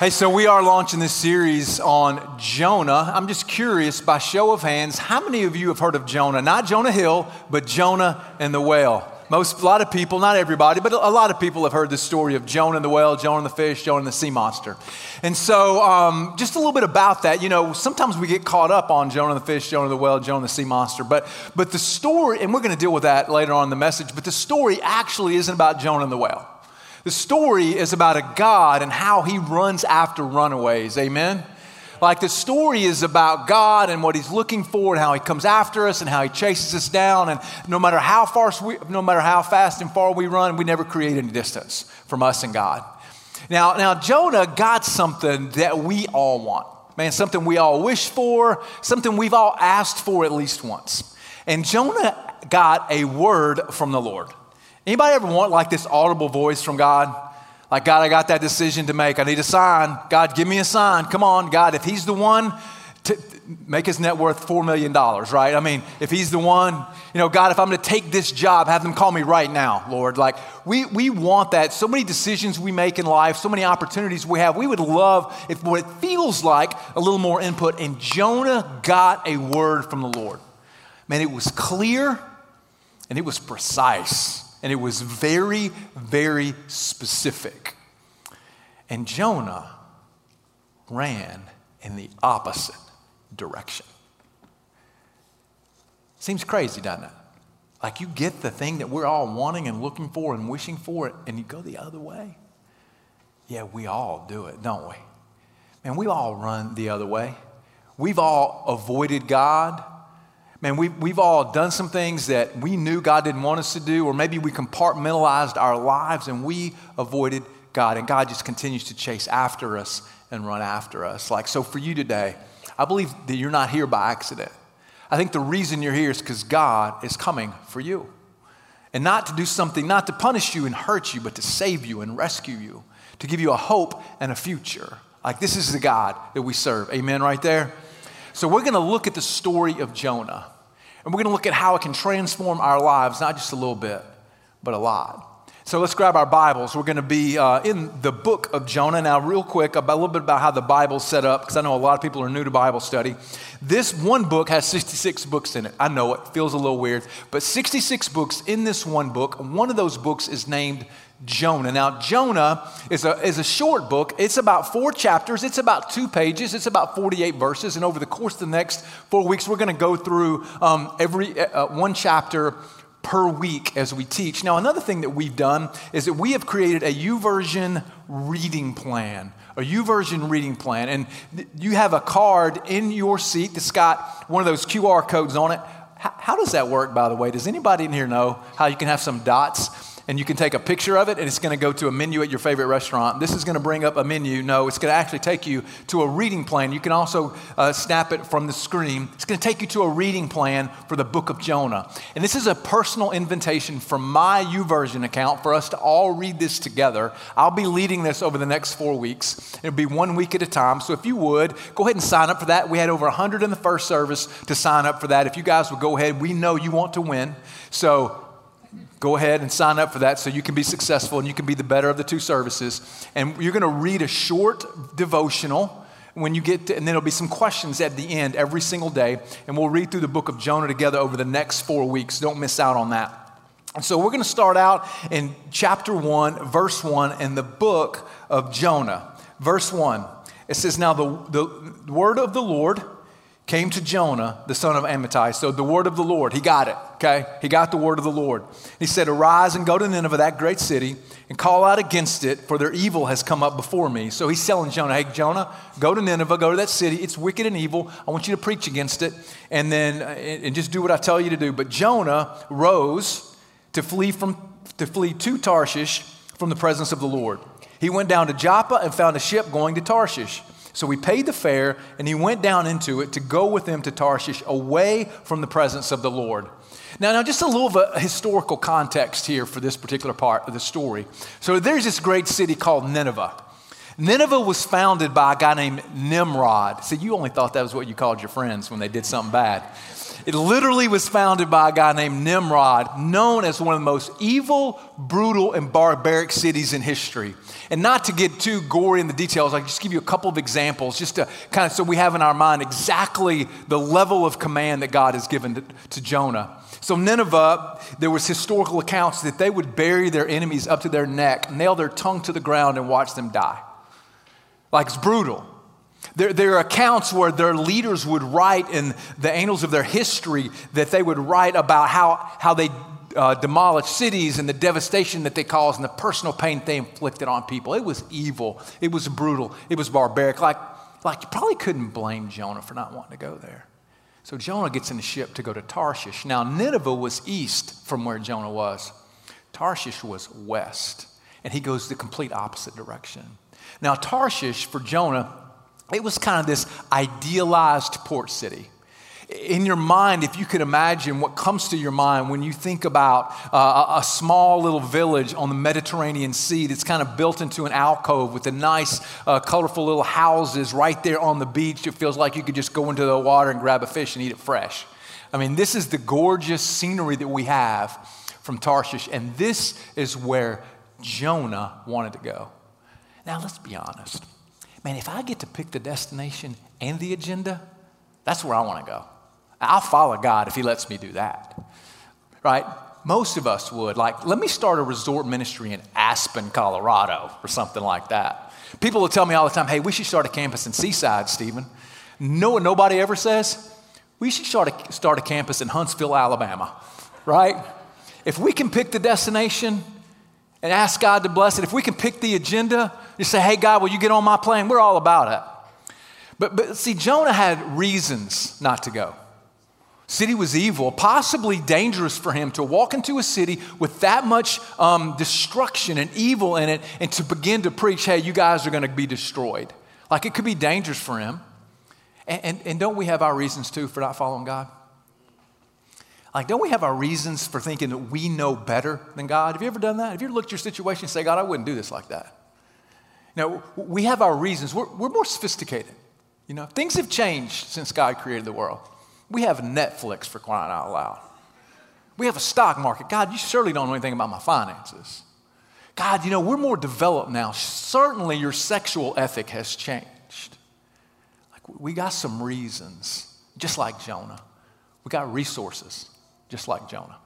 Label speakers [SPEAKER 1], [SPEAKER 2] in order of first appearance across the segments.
[SPEAKER 1] Hey, so we are launching this series on Jonah. I'm just curious, by show of hands, how many of you have heard of Jonah? Not Jonah Hill, but Jonah and the whale. Most, a lot of people, not everybody, but a lot of people have heard the story of Jonah and the whale, Jonah and the fish, Jonah and the sea monster. And so, um, just a little bit about that. You know, sometimes we get caught up on Jonah the fish, Jonah and the whale, Jonah the sea monster. But, but the story, and we're going to deal with that later on in the message, but the story actually isn't about Jonah and the whale. The story is about a God and how he runs after runaways. Amen? Like the story is about God and what he's looking for and how he comes after us and how he chases us down. And no matter how far, we, no matter how fast and far we run, we never create any distance from us and God. Now, now Jonah got something that we all want. Man, something we all wish for, something we've all asked for at least once. And Jonah got a word from the Lord. Anybody ever want like this audible voice from God? Like, God, I got that decision to make. I need a sign. God, give me a sign. Come on, God, if He's the one, to make His net worth $4 million, right? I mean, if He's the one, you know, God, if I'm going to take this job, have them call me right now, Lord. Like, we, we want that. So many decisions we make in life, so many opportunities we have. We would love if what it feels like a little more input. And Jonah got a word from the Lord. Man, it was clear and it was precise and it was very, very specific. And Jonah ran in the opposite direction. Seems crazy, doesn't it? Like you get the thing that we're all wanting and looking for and wishing for, it, and you go the other way. Yeah, we all do it, don't we? Man, we all run the other way. We've all avoided God. Man, we, we've all done some things that we knew God didn't want us to do, or maybe we compartmentalized our lives and we avoided God, and God just continues to chase after us and run after us. Like, so for you today, I believe that you're not here by accident. I think the reason you're here is because God is coming for you. And not to do something, not to punish you and hurt you, but to save you and rescue you, to give you a hope and a future. Like, this is the God that we serve. Amen, right there? So, we're going to look at the story of Jonah, and we're going to look at how it can transform our lives, not just a little bit, but a lot. So let's grab our Bibles. We're going to be uh, in the book of Jonah. Now, real quick, about, a little bit about how the Bible's set up, because I know a lot of people are new to Bible study. This one book has 66 books in it. I know it feels a little weird, but 66 books in this one book. One of those books is named Jonah. Now, Jonah is a, is a short book. It's about four chapters, it's about two pages, it's about 48 verses. And over the course of the next four weeks, we're going to go through um, every uh, one chapter per week as we teach. Now, another thing that we've done is that we have created a YouVersion reading plan. A YouVersion reading plan. And you have a card in your seat that's got one of those QR codes on it. How does that work, by the way? Does anybody in here know how you can have some dots? And you can take a picture of it and it's going to go to a menu at your favorite restaurant. This is going to bring up a menu. No, it's going to actually take you to a reading plan. You can also uh, snap it from the screen. It's going to take you to a reading plan for the book of Jonah. And this is a personal invitation from my YouVersion account for us to all read this together. I'll be leading this over the next four weeks. It'll be one week at a time. So if you would, go ahead and sign up for that. We had over 100 in the first service to sign up for that. If you guys would go ahead, we know you want to win. So go ahead and sign up for that so you can be successful and you can be the better of the two services. And you're going to read a short devotional when you get to, and then there'll be some questions at the end every single day. And we'll read through the book of Jonah together over the next four weeks. Don't miss out on that. And so we're going to start out in chapter 1, verse 1, in the book of Jonah. Verse 1, it says, Now the, the word of the Lord came to Jonah, the son of Amittai. So the word of the Lord, he got it, okay? He got the word of the Lord. He said, Arise and go to Nineveh, that great city, and call out against it, for their evil has come up before me. So he's telling Jonah, Hey, Jonah, go to Nineveh, go to that city. It's wicked and evil. I want you to preach against it, and then and just do what I tell you to do. But Jonah rose to flee from to flee to Tarshish from the presence of the Lord. He went down to Joppa and found a ship going to Tarshish. So he paid the fare and he went down into it to go with them to Tarshish away from the presence of the Lord. Now, now just a little bit of historical context here for this particular part of the story. So there's this great city called Nineveh. Nineveh was founded by a guy named Nimrod. See, you only thought that was what you called your friends when they did something bad. It literally was founded by a guy named Nimrod, known as one of the most evil, brutal, and barbaric cities in history. And not to get too gory in the details, I'll just give you a couple of examples just to kind of so we have in our mind exactly the level of command that God has given to, to Jonah. So, Nineveh, there was historical accounts that they would bury their enemies up to their neck, nail their tongue to the ground, and watch them die. Like it's brutal. There, there, are accounts where their leaders would write in the annals of their history that they would write about how, how they uh, demolished cities and the devastation that they caused and the personal pain they inflicted on people. It was evil. It was brutal. It was barbaric. Like, like you probably couldn't blame Jonah for not wanting to go there. So Jonah gets in the ship to go to Tarshish. Now, Nineveh was east from where Jonah was, Tarshish was west. And he goes the complete opposite direction. Now, Tarshish for Jonah, it was kind of this idealized port city. In your mind, if you could imagine what comes to your mind when you think about uh, a small little village on the Mediterranean Sea that's kind of built into an alcove with the nice, uh, colorful little houses right there on the beach, it feels like you could just go into the water and grab a fish and eat it fresh. I mean, this is the gorgeous scenery that we have from Tarshish, and this is where Jonah wanted to go. Now, let's be honest. Man, if I get to pick the destination and the agenda, that's where I want to go. I'll follow God if He lets me do that. Right? Most of us would. Like, let me start a resort ministry in Aspen, Colorado, or something like that. People will tell me all the time, hey, we should start a campus in Seaside, Stephen. No, nobody ever says, we should start a, start a campus in Huntsville, Alabama, right? If we can pick the destination and ask God to bless it, if we can pick the agenda, you say, hey, God, will you get on my plane? We're all about it. But, but see, Jonah had reasons not to go. City was evil, possibly dangerous for him to walk into a city with that much um, destruction and evil in it and to begin to preach, hey, you guys are going to be destroyed. Like it could be dangerous for him. And, and, and don't we have our reasons too for not following God? Like, don't we have our reasons for thinking that we know better than God? Have you ever done that? Have you ever looked at your situation and say, God, I wouldn't do this like that? Now, we have our reasons. We're, we're more sophisticated. You know, things have changed since God created the world. We have Netflix for crying out loud. We have a stock market. God, you surely don't know anything about my finances. God, you know, we're more developed now. Certainly your sexual ethic has changed. Like we got some reasons, just like Jonah. We got resources, just like Jonah.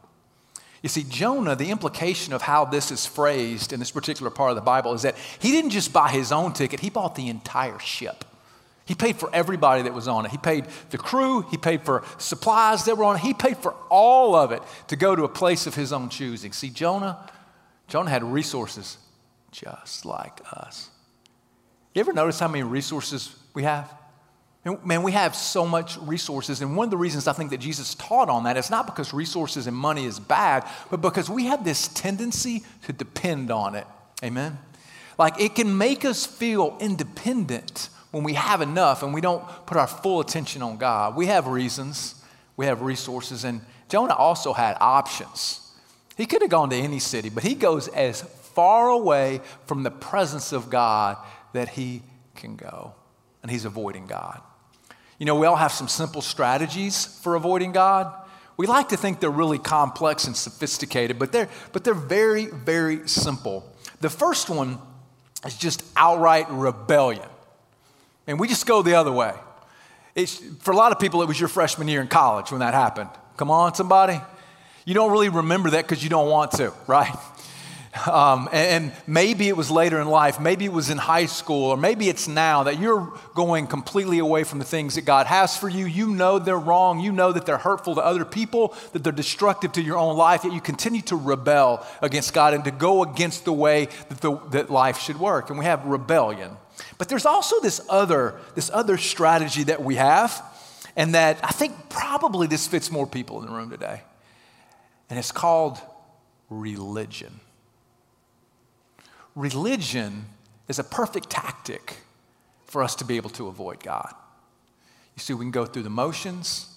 [SPEAKER 1] You see, Jonah, the implication of how this is phrased in this particular part of the Bible is that he didn't just buy his own ticket, he bought the entire ship. He paid for everybody that was on it. He paid the crew, he paid for supplies that were on it, he paid for all of it to go to a place of his own choosing. See, Jonah, Jonah had resources just like us. You ever notice how many resources we have? Man, we have so much resources, and one of the reasons I think that Jesus taught on that is not because resources and money is bad, but because we have this tendency to depend on it. Amen? Like it can make us feel independent when we have enough and we don't put our full attention on God. We have reasons, we have resources, and Jonah also had options. He could have gone to any city, but he goes as far away from the presence of God that he can go, and he's avoiding God. You know, we all have some simple strategies for avoiding God. We like to think they're really complex and sophisticated, but they're, but they're very, very simple. The first one is just outright rebellion. And we just go the other way. It's, for a lot of people, it was your freshman year in college when that happened. Come on, somebody. You don't really remember that because you don't want to, right? Um, and, and, maybe it was later in life, maybe it was in high school, or maybe it's now that you're going completely away from the things that God has for you. You know they're wrong. You know that they're hurtful to other people, that they're destructive to your own life, yet you continue to rebel against God and to go against the way that, the, that life should work. And we have rebellion. But there's also this other, this other strategy that we have, and that I think probably this fits more people in the room today. And it's called religion. Religion is a perfect tactic for us to be able to avoid God. You see, we can go through the motions,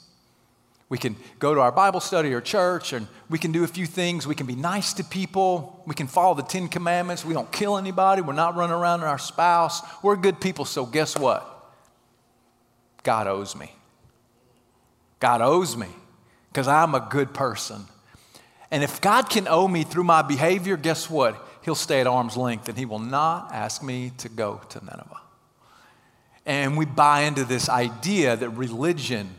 [SPEAKER 1] we can go to our Bible study or church and we can do a few things. We can be nice to people. We can follow the Ten Commandments. We don't kill anybody. We're not running around on our spouse. We're good people. So, guess what? God owes me. God owes me. because I'm a good person. And if God can owe me through my behavior, guess what? He'll stay at arm's length and he will not ask me to go to Nineveh. And we buy into this idea that religion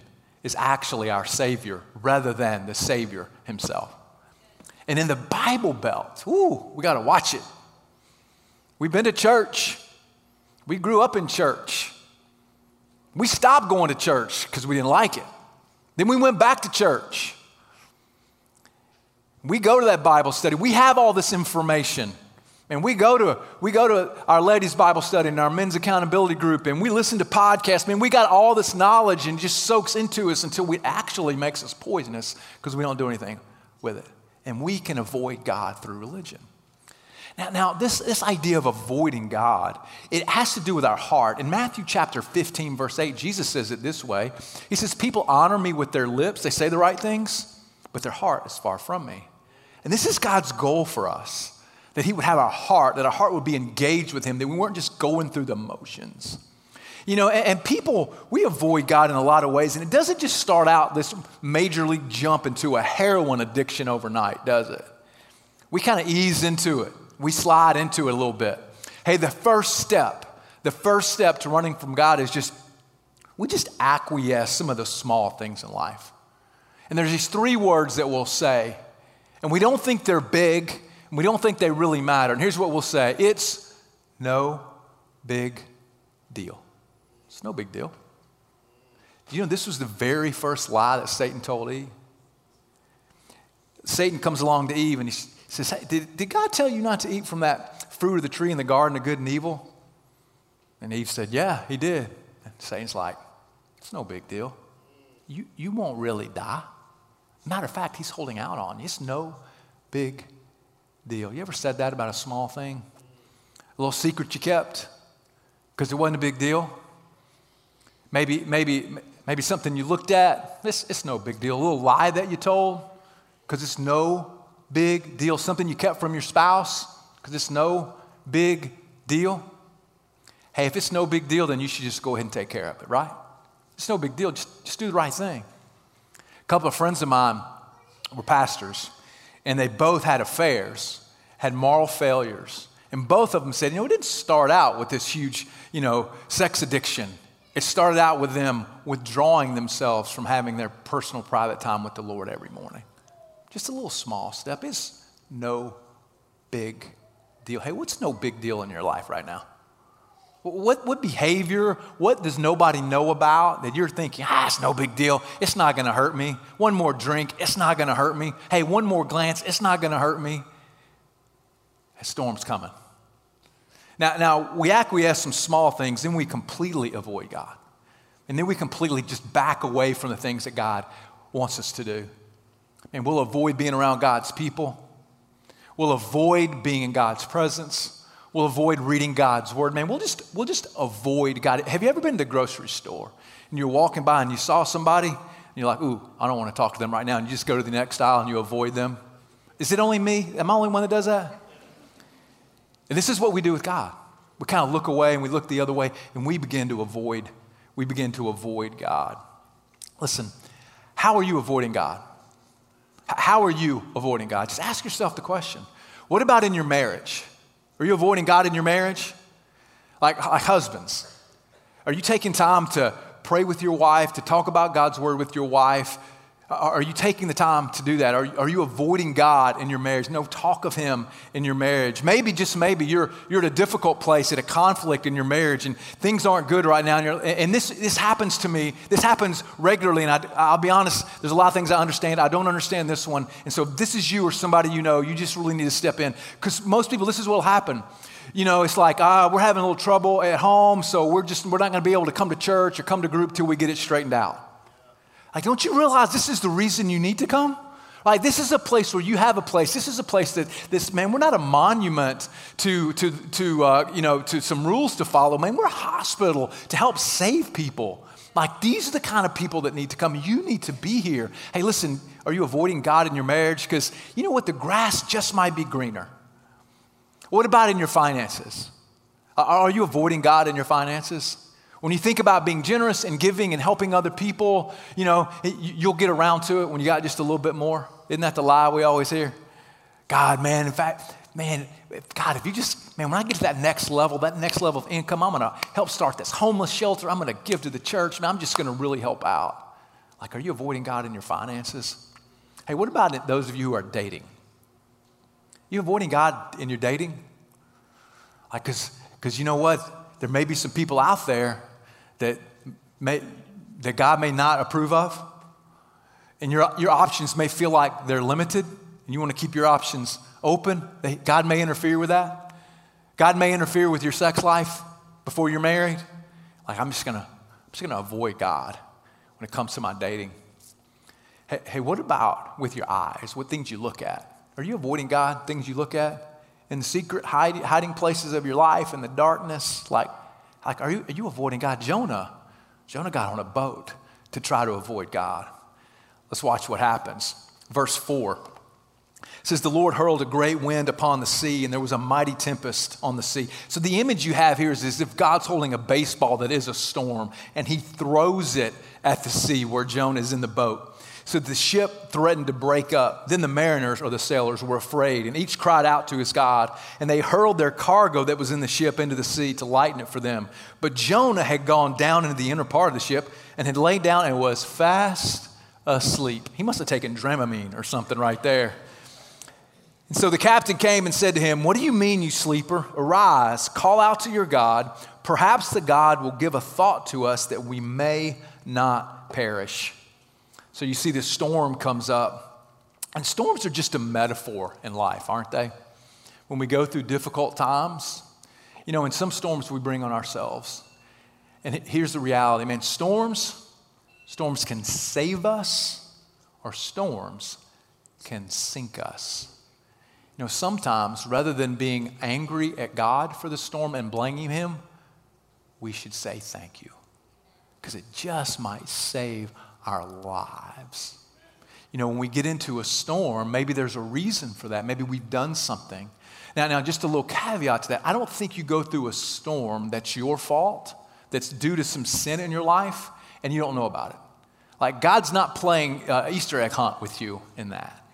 [SPEAKER 1] is actually our Savior rather than the Savior himself. And in the Bible Belt, ooh, we got to watch it. We've been to church. We grew up in church. We stopped going to church because we didn't like it. Then we went back to church. We go to that Bible study. We have all this information. And we go to we go to our ladies' Bible study and our men's accountability group, and we listen to podcasts. I mean, we got all this knowledge and just soaks into us until it actually makes us poisonous because we don't do anything with it. And we can avoid God through religion. Now, now this, this idea of avoiding God, it has to do with our heart. In Matthew chapter 15, verse 8, Jesus says it this way He says, People honor me with their lips, they say the right things, but their heart is far from me. And this is God's goal for us that He would have our heart, that our heart would be engaged with Him, that we weren't just going through the motions. You know, and, and, people, we avoid God in a lot of ways, and it doesn't just start out this major league jump into a heroin addiction overnight, does it? We kind of ease into it, we slide into it a little bit. Hey, the first step, the first step to running from God is just, we just acquiesce some of the small things in life. And there's these three words that we'll say, and we don't think they're big, we don't think they really matter. And here's what we'll say it's no big deal. It's no big deal. You know, this was the very first lie that Satan told Eve. Satan comes along to Eve and he says, hey, did, did God tell you not to eat from that fruit of the tree in the garden of good and evil? And Eve said, Yeah, he did. And Satan's like, It's no big deal. You, you won't really die. Matter of fact, he's holding out on you. It's no big deal. You ever said that about a small thing? A little secret you kept because it wasn't a big deal? Maybe, maybe, maybe something you looked at. It's, it's no big deal. A little lie that you told because it's no big deal. Something you kept from your spouse because it's no big deal. Hey, if it's no big deal, then you should just go ahead and take care of it, right? It's no big deal. Just, just do the right thing. A couple of friends of mine were pastors and they both had affairs, had moral failures. And both of them said, you know, it didn't start out with this huge, you know, sex addiction. It started out with them withdrawing themselves from having their personal private time with the Lord every morning. Just a little small step is no big deal. Hey, what's no big deal in your life right now? What, what behavior, what does nobody know about that you're thinking, ah, it's no big deal. It's not going to hurt me. One more drink, it's not going to hurt me. Hey, one more glance, it's not going to hurt me. A storm's coming. Now, now, we acquiesce some small things, then we completely avoid God. And then we completely just back away from the things that God wants us to do. And we'll avoid being around God's people. We'll avoid being in God's presence. We'll avoid reading God's word. Man, we'll just, we'll just avoid God. Have you ever been to the grocery store and you're walking by and you saw somebody and you're like, ooh, I don't want to talk to them right now. And you just go to the next aisle and you avoid them? Is it only me? Am I the only one that does that? And this is what we do with God. We kind of look away and we look the other way and we begin to avoid, we begin to avoid God. Listen, how are you avoiding God? How are you avoiding God? Just ask yourself the question. What about in your marriage? Are you avoiding God in your marriage? Like, like husbands, are you taking time to pray with your wife, to talk about God's word with your wife? Are you taking the time to do that? Are, are you avoiding God in your marriage? No talk of Him in your marriage. Maybe, just maybe, you're, you're at a difficult place, at a conflict in your marriage, and things aren't good right now. And, and this, this happens to me. This happens regularly. And I, I'll be honest, there's a lot of things I understand. I don't understand this one. And so, if this is you or somebody you know, you just really need to step in. Because most people, this is what will happen. You know, it's like, ah, we're having a little trouble at home, so we're just, we're not going to be able to come to church or come to group till we get it straightened out. Like, don't you realize this is the reason you need to come? Like, this is a place where you have a place. This is a place that this, man, we're not a monument to, to, to uh, you know, to some rules to follow, man. We're a hospital to help save people. Like, these are the kind of people that need to come. You need to be here. Hey, listen, are you avoiding God in your marriage? Because you know what? The grass just might be greener. What about in your finances? Are you avoiding God in your finances? When you think about being generous and giving and helping other people, you know, you'll get around to it when you got just a little bit more. Isn't that the lie we always hear? God, man, in fact, man, God, if you just, man, when I get to that next level, that next level of income, I'm going to help start this homeless shelter. I'm going to give to the church. Man, I'm just going to really help out. Like, are you avoiding God in your finances? Hey, what about those of you who are dating? You avoiding God in your dating? Like, because you know what? There may be some people out there that, may, that God may not approve of. And your, your options may feel like they're limited, and you want to keep your options open. God may interfere with that. God may interfere with your sex life before you're married. Like, I'm just going to I'm just going to avoid God when it comes to my dating. Hey, hey, what about with your eyes? What things you look at? Are you avoiding God? Things you look at in the secret hiding, hiding places of your life in the darkness? Like, like are, you, are you avoiding God? Jonah, Jonah got on a boat to try to avoid God. Let's watch what happens. Verse 4 says, The Lord hurled a great wind upon the sea, and there was a mighty tempest on the sea. So the image you have here is as if God's holding a baseball that is a storm, and he throws it at the sea where Jonah is in the boat. So the ship threatened to break up. Then the mariners or the sailors were afraid, and each cried out to his God, and they hurled their cargo that was in the ship into the sea to lighten it for them. But Jonah had gone down into the inner part of the ship and had laid down and was fast asleep. He must have taken Dramamine or something right there. And so the captain came and said to him, What do you mean, you sleeper? Arise, call out to your God. Perhaps the God will give a thought to us that we may not perish. So you see, this storm comes up. And storms are just a metaphor in life, aren't they? When we go through difficult times, you know, in some storms we bring on ourselves. And here's the reality, man storms, storms can save us, or storms can sink us. You know, sometimes rather than being angry at God for the storm and blaming Him, we should say thank you because it just might save our lives. You know, when we get into a storm, maybe there's a reason for that. Maybe we've done something. Now, now, just a little caveat to that. I don't think you go through a storm that's your fault, that's due to some sin in your life, and you don't know about it. Like, God's not playing uh, Easter egg hunt with you in that.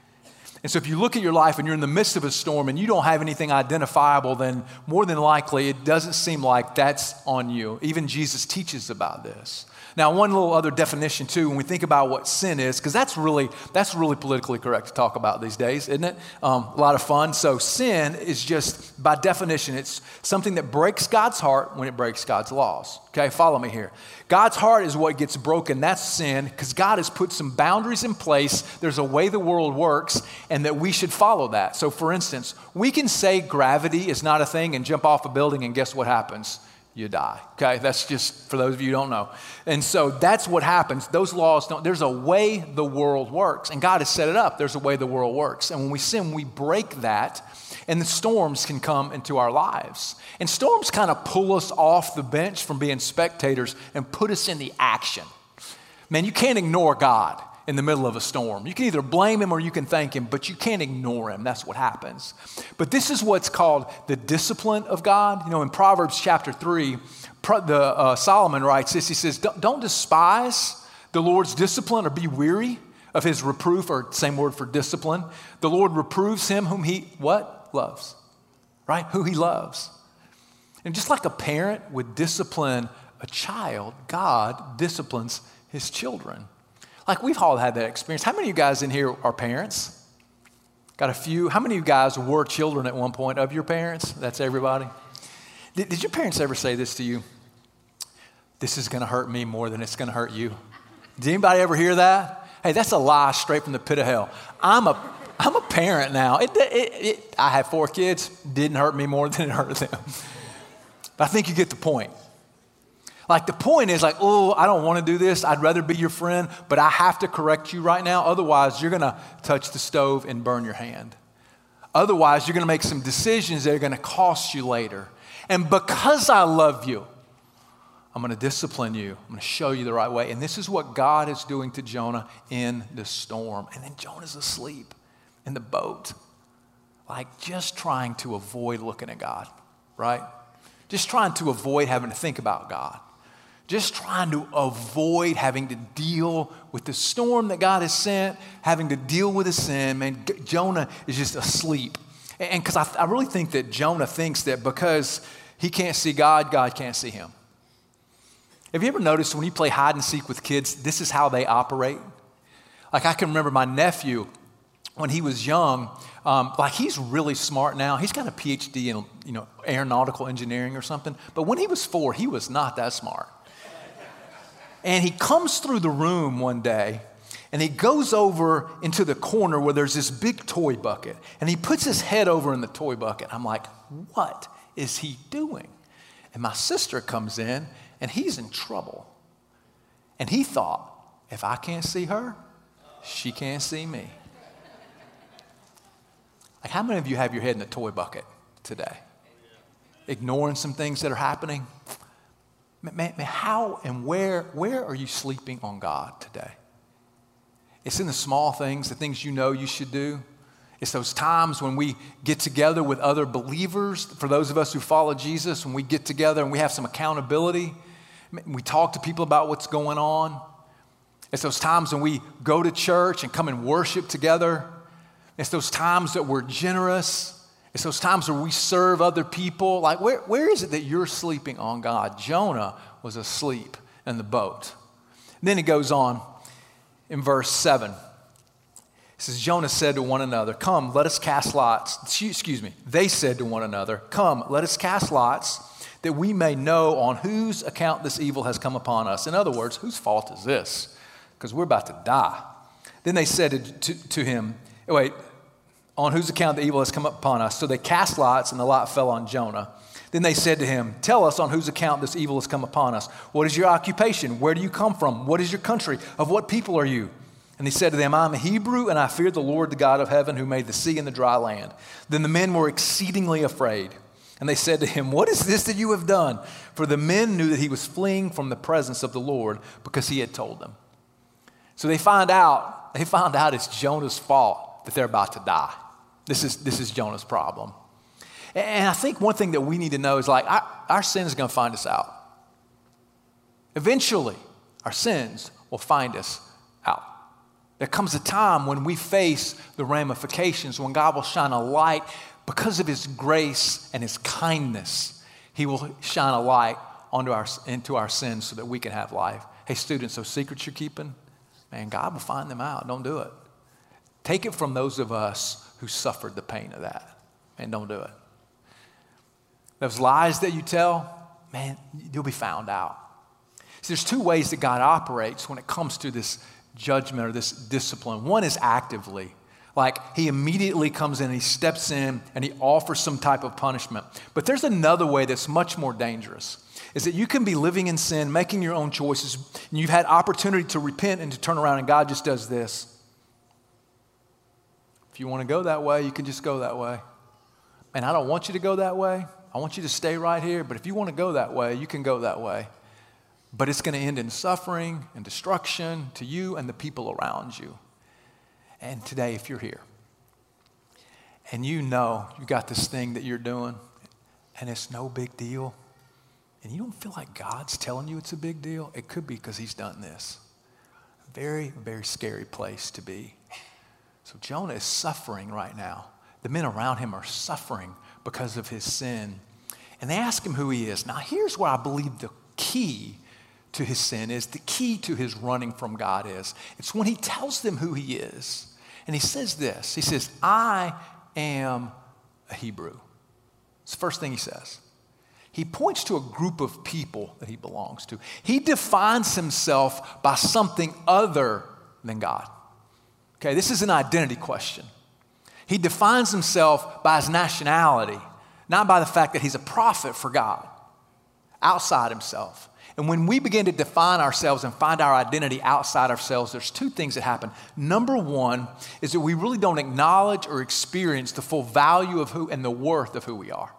[SPEAKER 1] And so, if you look at your life and you're in the midst of a storm and you don't have anything identifiable, then more than likely it doesn't seem like that's on you. Even Jesus teaches about this. Now, one little other definition too, when we think about what sin is, because that's really that's really politically correct to talk about these days, isn't it? Um, a lot of fun. So, sin is just by definition, it's something that breaks God's heart when it breaks God's laws. Okay, follow me here. God's heart is what gets broken. That's sin, because God has put some boundaries in place. There's a way the world works, and that we should follow that. So, for instance, we can say gravity is not a thing and jump off a building, and guess what happens? You die. Okay, that's just for those of you who don't know. And so that's what happens. Those laws don't, there's a way the world works, and God has set it up. There's a way the world works. And when we sin, we break that, and the storms can come into our lives. And storms kind of pull us off the bench from being spectators and put us in the action. Man, you can't ignore God in the middle of a storm. You can either blame him or you can thank him, but you can't ignore him. That's what happens. But this is what's called the discipline of God. You know, in Proverbs chapter 3, the, uh, Solomon writes this He says, Don't despise the Lord's discipline or be weary of his reproof, or same word for discipline. The Lord reproves him whom he, what? Loves. Right? Who he loves. And just like a parent would discipline a child, God disciplines his children. Like we've all had that experience. How many of you guys in here are parents? Got a few. How many of you guys were children at one point of your parents? That's everybody. Did, did your parents ever say this to you? This is going to hurt me more than it's going to hurt you. Did anybody ever hear that? Hey, that's a lie straight from the pit of hell. I'm a, I'm a parent now. It, it, it, I have four kids. Didn't hurt me more than it hurt them. But I think you get the point. Like the point is like, oh, I don't want to do this. I'd rather be your friend, but I have to correct you right now. Otherwise, you're going to touch the stove and burn your hand. Otherwise, you're going to make some decisions that are going to cost you later. And because I love you, I'm going to discipline you. I'm going to show you the right way. And this is what God is doing to Jonah in the storm. And then Jonah's asleep in the boat, like just trying to avoid looking at God, right? Just trying to avoid having to think about God just trying to avoid having to deal with the storm that God has sent, having to deal with his sin. Man, Jonah is just asleep. And because I, I really think that Jonah thinks that because he can't see God, God can't see him. Have you ever noticed when you play hide and seek with kids, this is how they operate? Like I can remember my nephew when he was young, um, like he's really smart now. He's got a PhD in you know aeronautical engineering or something. But when he was four, he was not that smart. And he comes through the room one day and he goes over into the corner where there's this big toy bucket and he puts his head over in the toy bucket. I'm like, what is he doing? And my sister comes in and he's in trouble. And he thought, if I can't see her, she can't see me. Like, how many of you have your head in the toy bucket today? Ignoring some things that are happening? Man, man, how and where, where are you sleeping on God today? It's in the small things, the things you know you should do. It's those times when we get together with other believers, for those of us who follow Jesus, when we get together and we have some accountability. We talk to people about what's going on. It's those times when we go to church and come and worship together. It's those times that we're generous. It's those times where we serve other people. Like, where, where is it that you're sleeping on God? Jonah was asleep in the boat. And then he goes on in verse 7. It says, Jonah said to one another, Come, let us cast lots. Excuse me. They said to one another, Come, let us cast lots that we may know on whose account this evil has come upon us. In other words, whose fault is this? Because we're about to die. Then they said to, to, to him, Wait, on whose account the evil has come upon us. So they cast lots, and the lot fell on Jonah. Then they said to him, Tell us on whose account this evil has come upon us. What is your occupation? Where do you come from? What is your country? Of what people are you? And he said to them, I'm a Hebrew, and I fear the Lord, the God of heaven, who made the sea and the dry land. Then the men were exceedingly afraid. And they said to him, What is this that you have done? For the men knew that he was fleeing from the presence of the Lord because he had told them. So they find out, they find out it's Jonah's fault that they're about to die. This is, this is Jonah's problem. And I think one thing that we need to know is like our, our sin is going to find us out. Eventually, our sins will find us out. There comes a time when we face the ramifications, when God will shine a light because of His grace and His kindness. He will shine a light onto our, into our sins so that we can have life. Hey, students, those secrets you're keeping, man, God will find them out. Don't do it. Take it from those of us who suffered the pain of that. And don't do it. Those lies that you tell, man, you'll be found out. See, there's two ways that God operates when it comes to this judgment or this discipline. One is actively, like he immediately comes in he steps in and he offers some type of punishment. But there's another way that's much more dangerous. Is that you can be living in sin, making your own choices, and you've had opportunity to repent and to turn around, and God just does this. If you want to go that way, you can just go that way. And I don't want you to go that way. I want you to stay right here. But if you want to go that way, you can go that way. But it's going to end in suffering and destruction to you and the people around you. And today, if you're here and you know you got this thing that you're doing and it's no big deal, and you don't feel like God's telling you it's a big deal, it could be because He's done this. Very, very scary place to be. So Jonah is suffering right now. The men around him are suffering because of his sin. And they ask him who he is. Now, here's where I believe the key to his sin is the key to his running from God is. It's when he tells them who he is. And he says this He says, I am a Hebrew. It's the first thing he says. He points to a group of people that he belongs to. He defines himself by something other than God. Okay, this is an identity question. He defines himself by his nationality, not by the fact that he's a prophet for God, outside himself. And when we begin to define ourselves and find our identity outside ourselves, there's two things that happen. Number one is that we really don't acknowledge or experience the full value of who and the worth of who we are.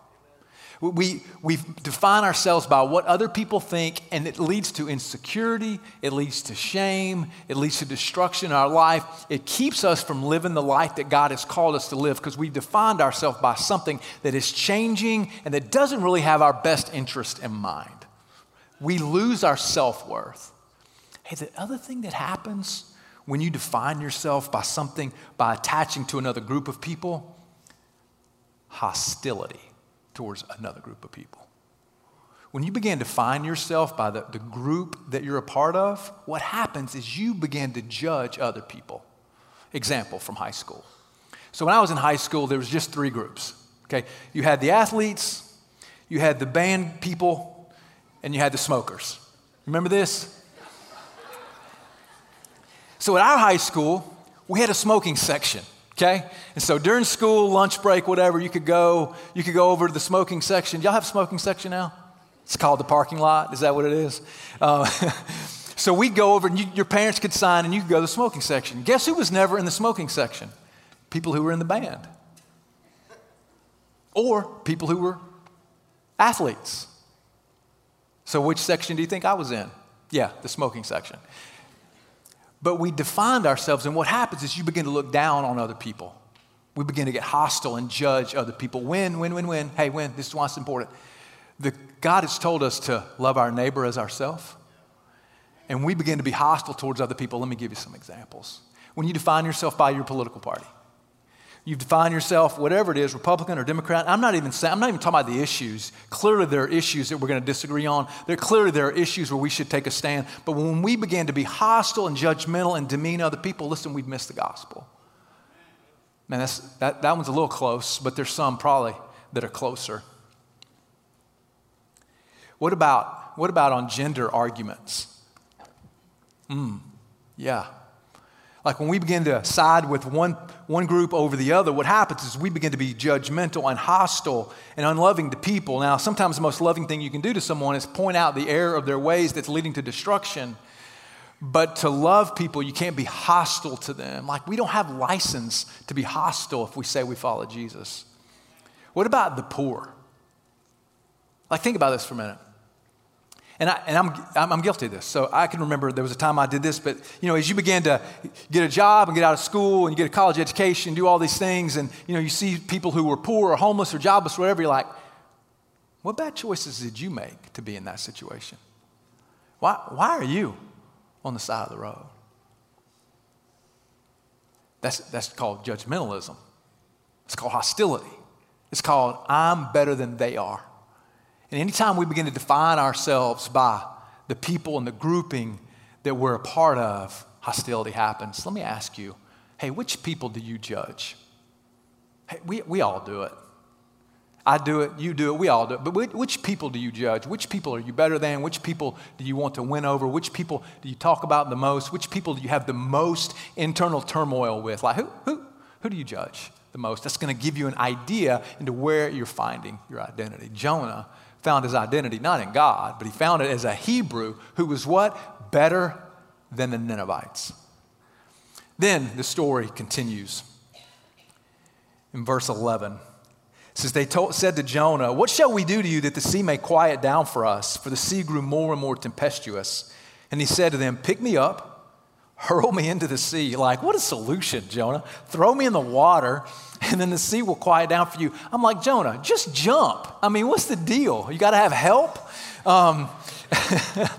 [SPEAKER 1] We, we define ourselves by what other people think, and it leads to insecurity, it leads to shame, it leads to destruction in our life. It keeps us from living the life that God has called us to live because we defined ourselves by something that is changing and that doesn't really have our best interest in mind. We lose our self worth. Hey, the other thing that happens when you define yourself by something, by attaching to another group of people, hostility towards another group of people. When you begin to define yourself by the, the group that you're a part of, what happens is you begin to judge other people. Example from high school. So when I was in high school, there was just three groups. Okay, you had the athletes, you had the band people, and you had the smokers. Remember this? So at our high school, we had a smoking section okay? And so during school lunch break whatever you could go you could go over to the smoking section. Y'all have smoking section now? It's called the parking lot. Is that what it is? Uh, so we'd go over and you, your parents could sign and you could go to the smoking section. Guess who was never in the smoking section? People who were in the band. Or people who were athletes. So which section do you think i was in? Yeah the smoking section but we defined ourselves, and what happens is you begin to look down on other people. We begin to get hostile and judge other people. Win, win, win, win. Hey, win. This is why it's important. The, God has told us to love our neighbor as ourselves, and we begin to be hostile towards other people. Let me give you some examples. When you define yourself by your political party, you define yourself, whatever it is, Republican or Democrat. I'm not even saying, I'm not even talking about the issues. Clearly, there are issues that we're going to disagree on. There clearly there are issues where we should take a stand. But when we begin to be hostile and judgmental and demean other people, listen, we've missed the gospel. Man, that's, that, that one's a little close, but there's some probably that are closer. What about, what about on gender arguments? Hmm, yeah. Like when we begin to side with one, one group over the other, what happens is we begin to be judgmental and hostile and unloving to people. Now, sometimes the most loving thing you can do to someone is point out the error of their ways that's leading to destruction. But to love people, you can't be hostile to them. Like we don't have license to be hostile if we say we follow Jesus. What about the poor? Like, think about this for a minute. And, I, and I'm, I'm, guilty of this. So I can remember there was a time I did this, but you know, as you begin to get a job and get out of school and you get a college education, do all these things, and you know, you see people who were poor or homeless or jobless, or whatever, you're like, what bad choices did you make to be in that situation? Why, why are you on the side of the road? That's, that's called judgmentalism. It's called hostility. It's called I'm better than they are. And anytime we begin to define ourselves by the people and the grouping that we're a part of, hostility happens. Let me ask you hey, which people do you judge? Hey, we, we all do it. I do it, you do it, we all do it. But which people do you judge? Which people are you better than? Which people do you want to win over? Which people do you talk about the most? Which people do you have the most internal turmoil with? Like, who, who, who do you judge the most? That's going to give you an idea into where you're finding your identity. Jonah found his identity not in God, but he found it as a Hebrew who was what? Better than the Ninevites. Then the story continues in verse 11. It says, They told, said to Jonah, What shall we do to you that the sea may quiet down for us? For the sea grew more and more tempestuous. And he said to them, Pick me up hurl me into the sea. Like, what a solution, Jonah. Throw me in the water, and then the sea will quiet down for you. I'm like, Jonah, just jump. I mean, what's the deal? You got to have help? Um,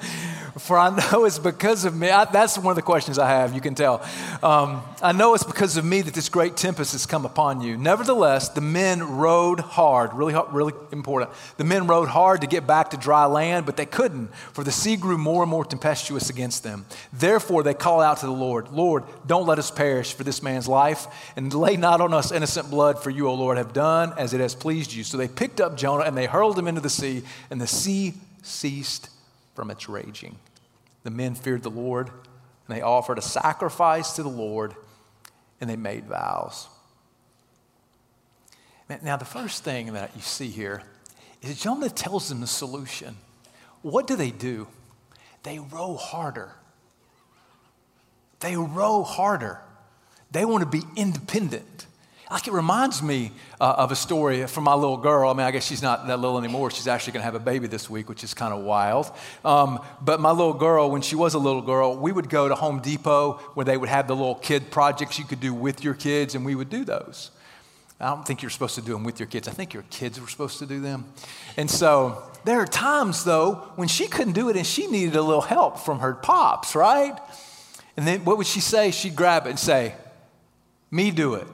[SPEAKER 1] For I know it's because of me. I, that's one of the questions I have, you can tell. Um, I know it's because of me that this great tempest has come upon you. Nevertheless, the men rowed hard, really, really important. The men rowed hard to get back to dry land, but they couldn't, for the sea grew more and more tempestuous against them. Therefore, they called out to the Lord, Lord, don't let us perish for this man's life, and lay not on us innocent blood, for you, O Lord, have done as it has pleased you. So they picked up Jonah and they hurled him into the sea, and the sea ceased from its raging. The men feared the Lord, and they offered a sacrifice to the Lord, and they made vows. Now, the first thing that you see here is Jonah tells them the solution. What do they do? They row harder. They row harder. They want to be independent. Like it reminds me uh, of a story from my little girl. I mean, I guess she's not that little anymore. She's actually going to have a baby this week, which is kind of wild. Um, but my little girl, when she was a little girl, we would go to Home Depot where they would have the little kid projects you could do with your kids, and we would do those. I don't think you're supposed to do them with your kids. I think your kids were supposed to do them. And so there are times, though, when she couldn't do it and she needed a little help from her pops, right? And then what would she say? She'd grab it and say, Me do it.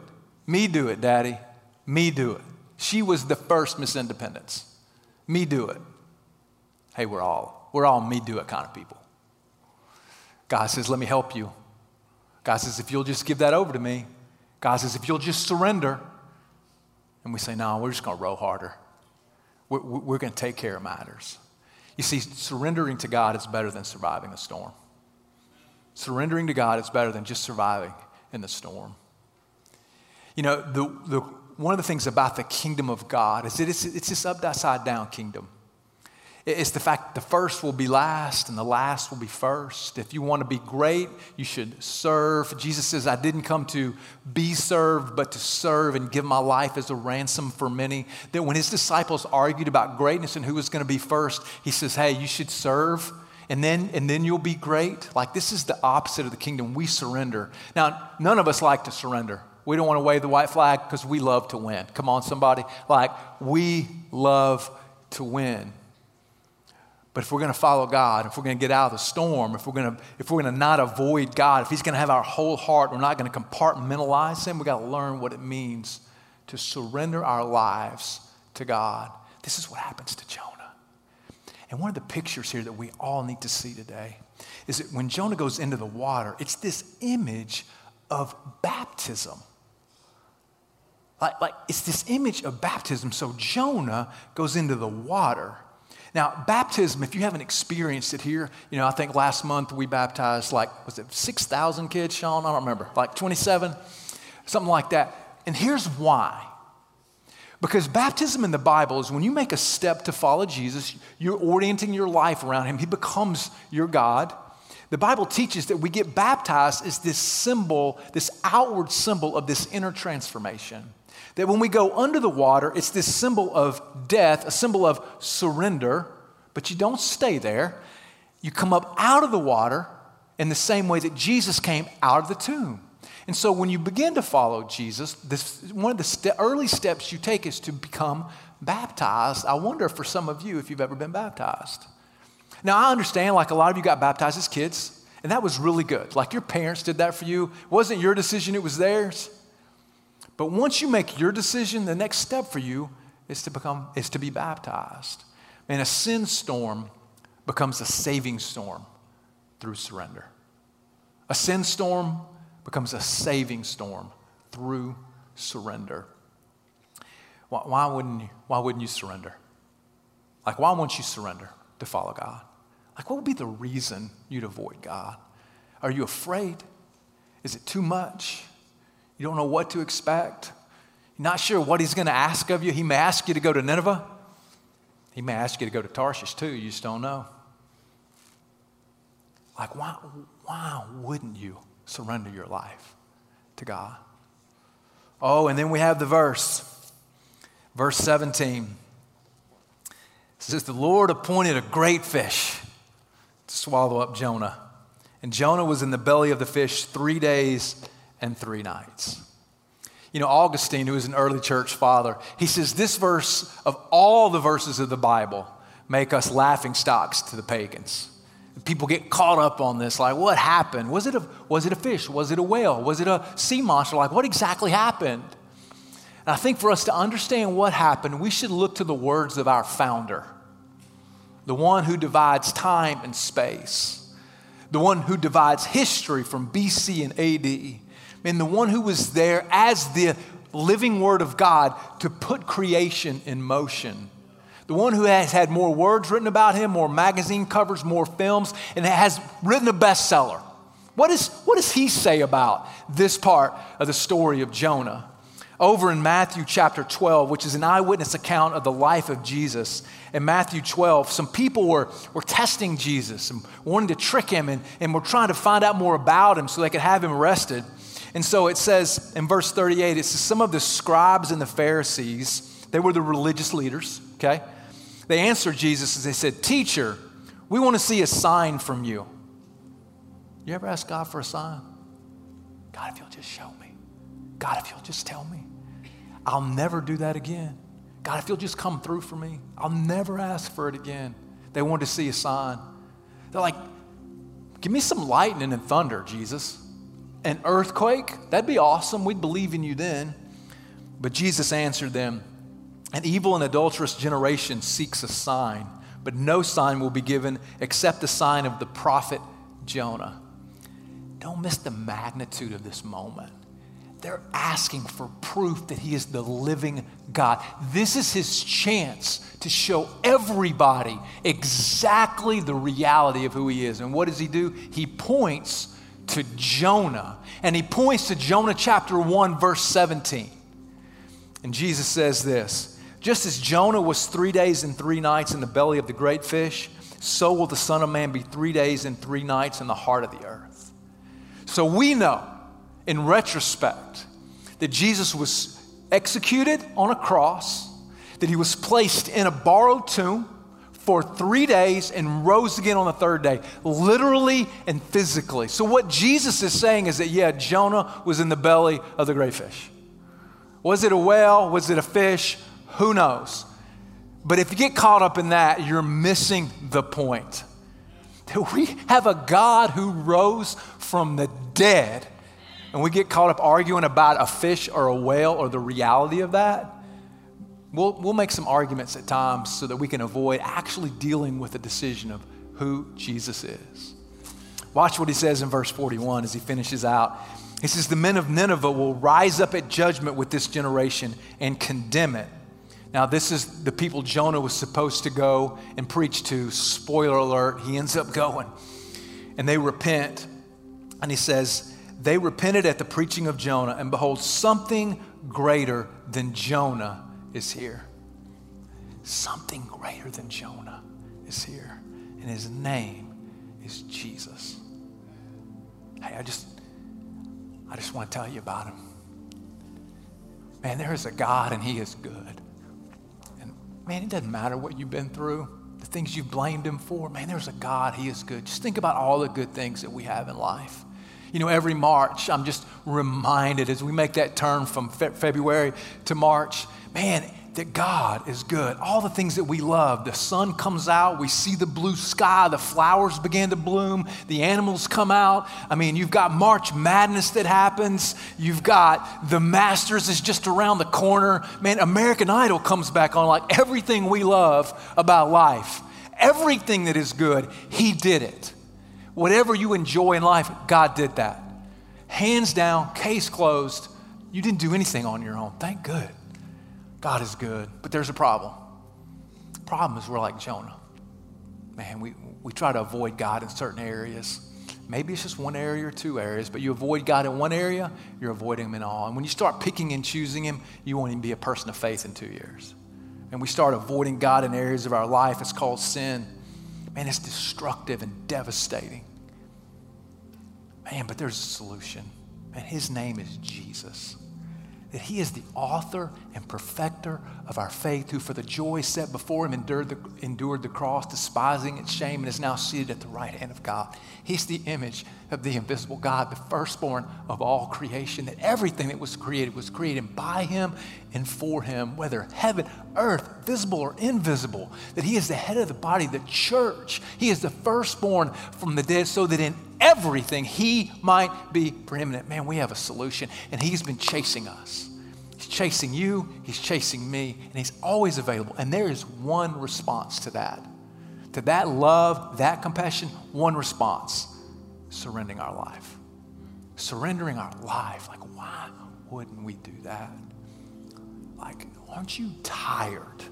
[SPEAKER 1] Me do it, Daddy. Me do it. She was the first Miss Independence. Me do it. Hey, we're all, we're all me do it kind of people. God says, Let me help you. God says, If you'll just give that over to me, God says, If you'll just surrender, and we say, No, we're just going to row harder. We're, we're going to take care of matters. You see, surrendering to God is better than surviving a storm. Surrendering to God is better than just surviving in the storm. You know, the, the, one of the things about the kingdom of God is that it's, it's this upside down kingdom. It's the fact the first will be last and the last will be first. If you want to be great, you should serve. Jesus says, I didn't come to be served, but to serve and give my life as a ransom for many. That when his disciples argued about greatness and who was going to be first, he says, Hey, you should serve. And then, and then you'll be great. Like, this is the opposite of the kingdom. We surrender. Now, none of us like to surrender. We don't want to wave the white flag because we love to win. Come on, somebody. Like, we love to win. But if we're going to follow God, if we're going to get out of the storm, if we're going to, if we're going to not avoid God, if He's going to have our whole heart, we're not going to compartmentalize Him, we've got to learn what it means to surrender our lives to God. This is what happens to Jonah. And one of the pictures here that we all need to see today is that when Jonah goes into the water, it's this image of baptism. Like, like it's this image of baptism. So Jonah goes into the water. Now, baptism, if you haven't experienced it here, you know, I think last month we baptized like, was it 6,000 kids, Sean? I don't remember, like 27, something like that. And here's why. Because baptism in the Bible is when you make a step to follow Jesus, you're orienting your life around Him, He becomes your God. The Bible teaches that we get baptized as this symbol, this outward symbol of this inner transformation. That when we go under the water, it's this symbol of death, a symbol of surrender, but you don't stay there. You come up out of the water in the same way that Jesus came out of the tomb. And so when you begin to follow Jesus, this, one of the st- early steps you take is to become baptized. I wonder for some of you if you've ever been baptized. Now, I understand, like a lot of you got baptized as kids, and that was really good. Like your parents did that for you. It wasn't your decision, it was theirs. But once you make your decision, the next step for you is to become is to be baptized. And a sin storm becomes a saving storm through surrender. A sin storm becomes a saving storm through surrender. Why, why, wouldn't you, why wouldn't you surrender? Like, why won't you surrender to follow God? Like, what would be the reason you'd avoid God? Are you afraid? Is it too much? You don't know what to expect. You're not sure what he's going to ask of you. He may ask you to go to Nineveh. He may ask you to go to Tarshish too. You just don't know. Like, why, why wouldn't you surrender your life to God? Oh, and then we have the verse, verse 17. It says, The Lord appointed a great fish to swallow up Jonah. And Jonah was in the belly of the fish three days and three nights. You know, Augustine, who is an early church father, he says this verse, of all the verses of the Bible, make us laughing stocks to the pagans. People get caught up on this, like, what happened? Was it a, was it a fish? Was it a whale? Was it a sea monster? Like, what exactly happened? And I think for us to understand what happened, we should look to the words of our founder, the one who divides time and space, the one who divides history from BC and AD and the one who was there as the living word of God to put creation in motion. The one who has had more words written about him, more magazine covers, more films, and has written a bestseller. What, is, what does he say about this part of the story of Jonah? Over in Matthew chapter 12, which is an eyewitness account of the life of Jesus, in Matthew 12, some people were, were testing Jesus and wanting to trick him and, and were trying to find out more about him so they could have him arrested. And so it says in verse 38, it says, Some of the scribes and the Pharisees, they were the religious leaders, okay? They answered Jesus as they said, Teacher, we want to see a sign from you. You ever ask God for a sign? God, if you'll just show me. God, if you'll just tell me. I'll never do that again. God, if you'll just come through for me, I'll never ask for it again. They wanted to see a sign. They're like, give me some lightning and thunder, Jesus. An earthquake? That'd be awesome. We'd believe in you then. But Jesus answered them, An evil and adulterous generation seeks a sign, but no sign will be given except the sign of the prophet Jonah. Don't miss the magnitude of this moment. They're asking for proof that he is the living God. This is his chance to show everybody exactly the reality of who he is. And what does he do? He points to Jonah. And he points to Jonah chapter 1, verse 17. And Jesus says this Just as Jonah was three days and three nights in the belly of the great fish, so will the Son of Man be three days and three nights in the heart of the earth. So we know in retrospect that Jesus was executed on a cross, that he was placed in a borrowed tomb for three days and rose again on the third day, literally and physically. So, what Jesus is saying is that, yeah, Jonah was in the belly of the great fish. Was it a whale? Was it a fish? Who knows? But if you get caught up in that, you're missing the point. That we have a God who rose from the dead and we get caught up arguing about a fish or a whale or the reality of that, we'll, we'll make some arguments at times so that we can avoid actually dealing with the decision of who Jesus is. Watch what he says in verse 41 as he finishes out. He says, The men of Nineveh will rise up at judgment with this generation and condemn it. Now, this is the people Jonah was supposed to go and preach to. Spoiler alert, he ends up going. And they repent. And he says, they repented at the preaching of Jonah, and behold, something greater than Jonah is here. Something greater than Jonah is here, and his name is Jesus. Hey, I just, I just want to tell you about him. Man, there is a God, and he is good. And man, it doesn't matter what you've been through, the things you've blamed him for. Man, there's a God, he is good. Just think about all the good things that we have in life. You know, every March, I'm just reminded as we make that turn from fe- February to March, man, that God is good. All the things that we love. The sun comes out, we see the blue sky, the flowers begin to bloom, the animals come out. I mean, you've got March Madness that happens, you've got the Masters is just around the corner. Man, American Idol comes back on like everything we love about life. Everything that is good, He did it. Whatever you enjoy in life, God did that. Hands down, case closed. You didn't do anything on your own. Thank good. God is good. But there's a problem. The problem is we're like Jonah. Man, we, we try to avoid God in certain areas. Maybe it's just one area or two areas, but you avoid God in one area, you're avoiding Him in all. And when you start picking and choosing Him, you won't even be a person of faith in two years. And we start avoiding God in areas of our life, it's called sin man, it's destructive and devastating. Man, but there's a solution. And his name is Jesus that he is the author and perfecter of our faith, who for the joy set before him endured the, endured the cross, despising its shame, and is now seated at the right hand of God. He's the image of the invisible God, the firstborn of all creation, that everything that was created was created by him and for him, whether heaven, earth, visible or invisible, that he is the head of the body, the church. He is the firstborn from the dead, so that in everything he might be preeminent. Man, we have a solution, and he's been chasing us. He's chasing you, he's chasing me, and he's always available. And there is one response to that. To that love, that compassion, one response surrendering our life. Surrendering our life. Like, why wouldn't we do that? Like, aren't you tired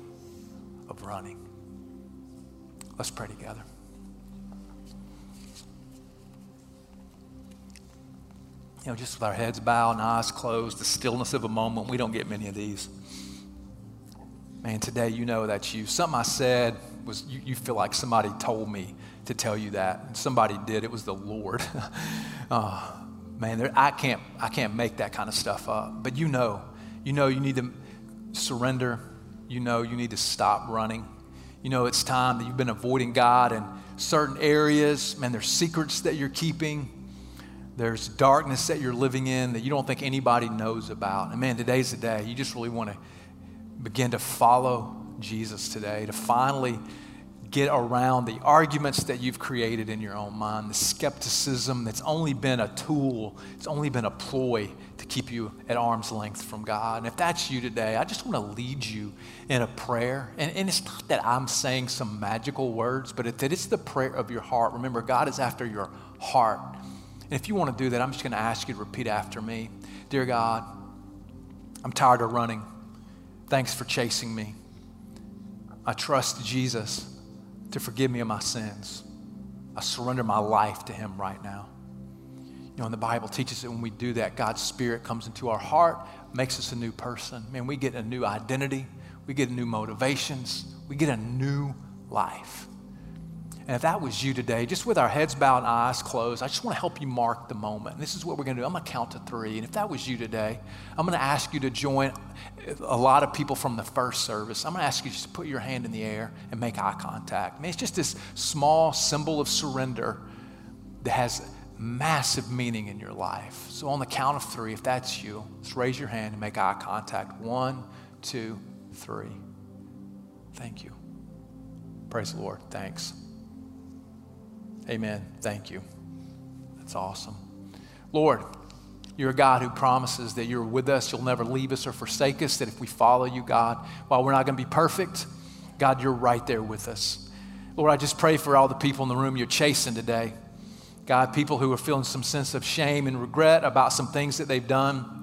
[SPEAKER 1] of running? Let's pray together. You know, just with our heads bowed and eyes closed, the stillness of a moment. We don't get many of these. Man, today you know that's you. Something I said was you, you feel like somebody told me to tell you that. Somebody did. It was the Lord. uh, man, there, I can't I can't make that kind of stuff up. But you know, you know you need to surrender. You know you need to stop running. You know it's time that you've been avoiding God in certain areas. Man, there's secrets that you're keeping There's darkness that you're living in that you don't think anybody knows about. And man, today's the day. You just really want to begin to follow Jesus today, to finally get around the arguments that you've created in your own mind, the skepticism that's only been a tool, it's only been a ploy to keep you at arm's length from God. And if that's you today, I just want to lead you in a prayer. And, and it's not that I'm saying some magical words, but it, that it's the prayer of your heart. Remember, God is after your heart. And if you want to do that, I'm just going to ask you to repeat after me Dear God, I'm tired of running. Thanks for chasing me. I trust Jesus to forgive me of my sins. I surrender my life to Him right now. You know, and the Bible teaches that when we do that, God's Spirit comes into our heart, makes us a new person. Man, we get a new identity, we get new motivations, we get a new life. And if that was you today, just with our heads bowed and eyes closed, I just want to help you mark the moment. And this is what we're going to do. I'm going to count to three. And if that was you today, I'm going to ask you to join a lot of people from the first service. I'm going to ask you just to put your hand in the air and make eye contact. I mean, it's just this small symbol of surrender that has massive meaning in your life. So on the count of three, if that's you, just raise your hand and make eye contact. One, two, three. Thank you. Praise the Lord. Thanks. Amen. Thank you. That's awesome. Lord, you're a God who promises that you're with us, you'll never leave us or forsake us, that if we follow you, God, while we're not going to be perfect, God, you're right there with us. Lord, I just pray for all the people in the room you're chasing today. God, people who are feeling some sense of shame and regret about some things that they've done.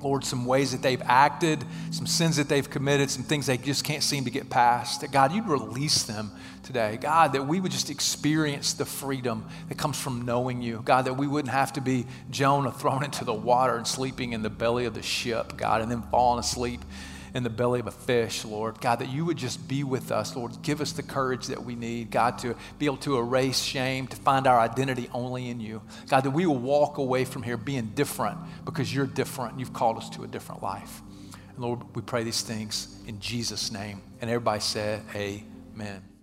[SPEAKER 1] Lord, some ways that they've acted, some sins that they've committed, some things they just can't seem to get past. That God, you'd release them today. God, that we would just experience the freedom that comes from knowing you. God, that we wouldn't have to be Jonah thrown into the water and sleeping in the belly of the ship, God, and then falling asleep in the belly of a fish, Lord. God, that you would just be with us, Lord. Give us the courage that we need, God, to be able to erase shame, to find our identity only in you. God, that we will walk away from here being different because you're different. And you've called us to a different life. And Lord, we pray these things in Jesus' name. And everybody said, Amen.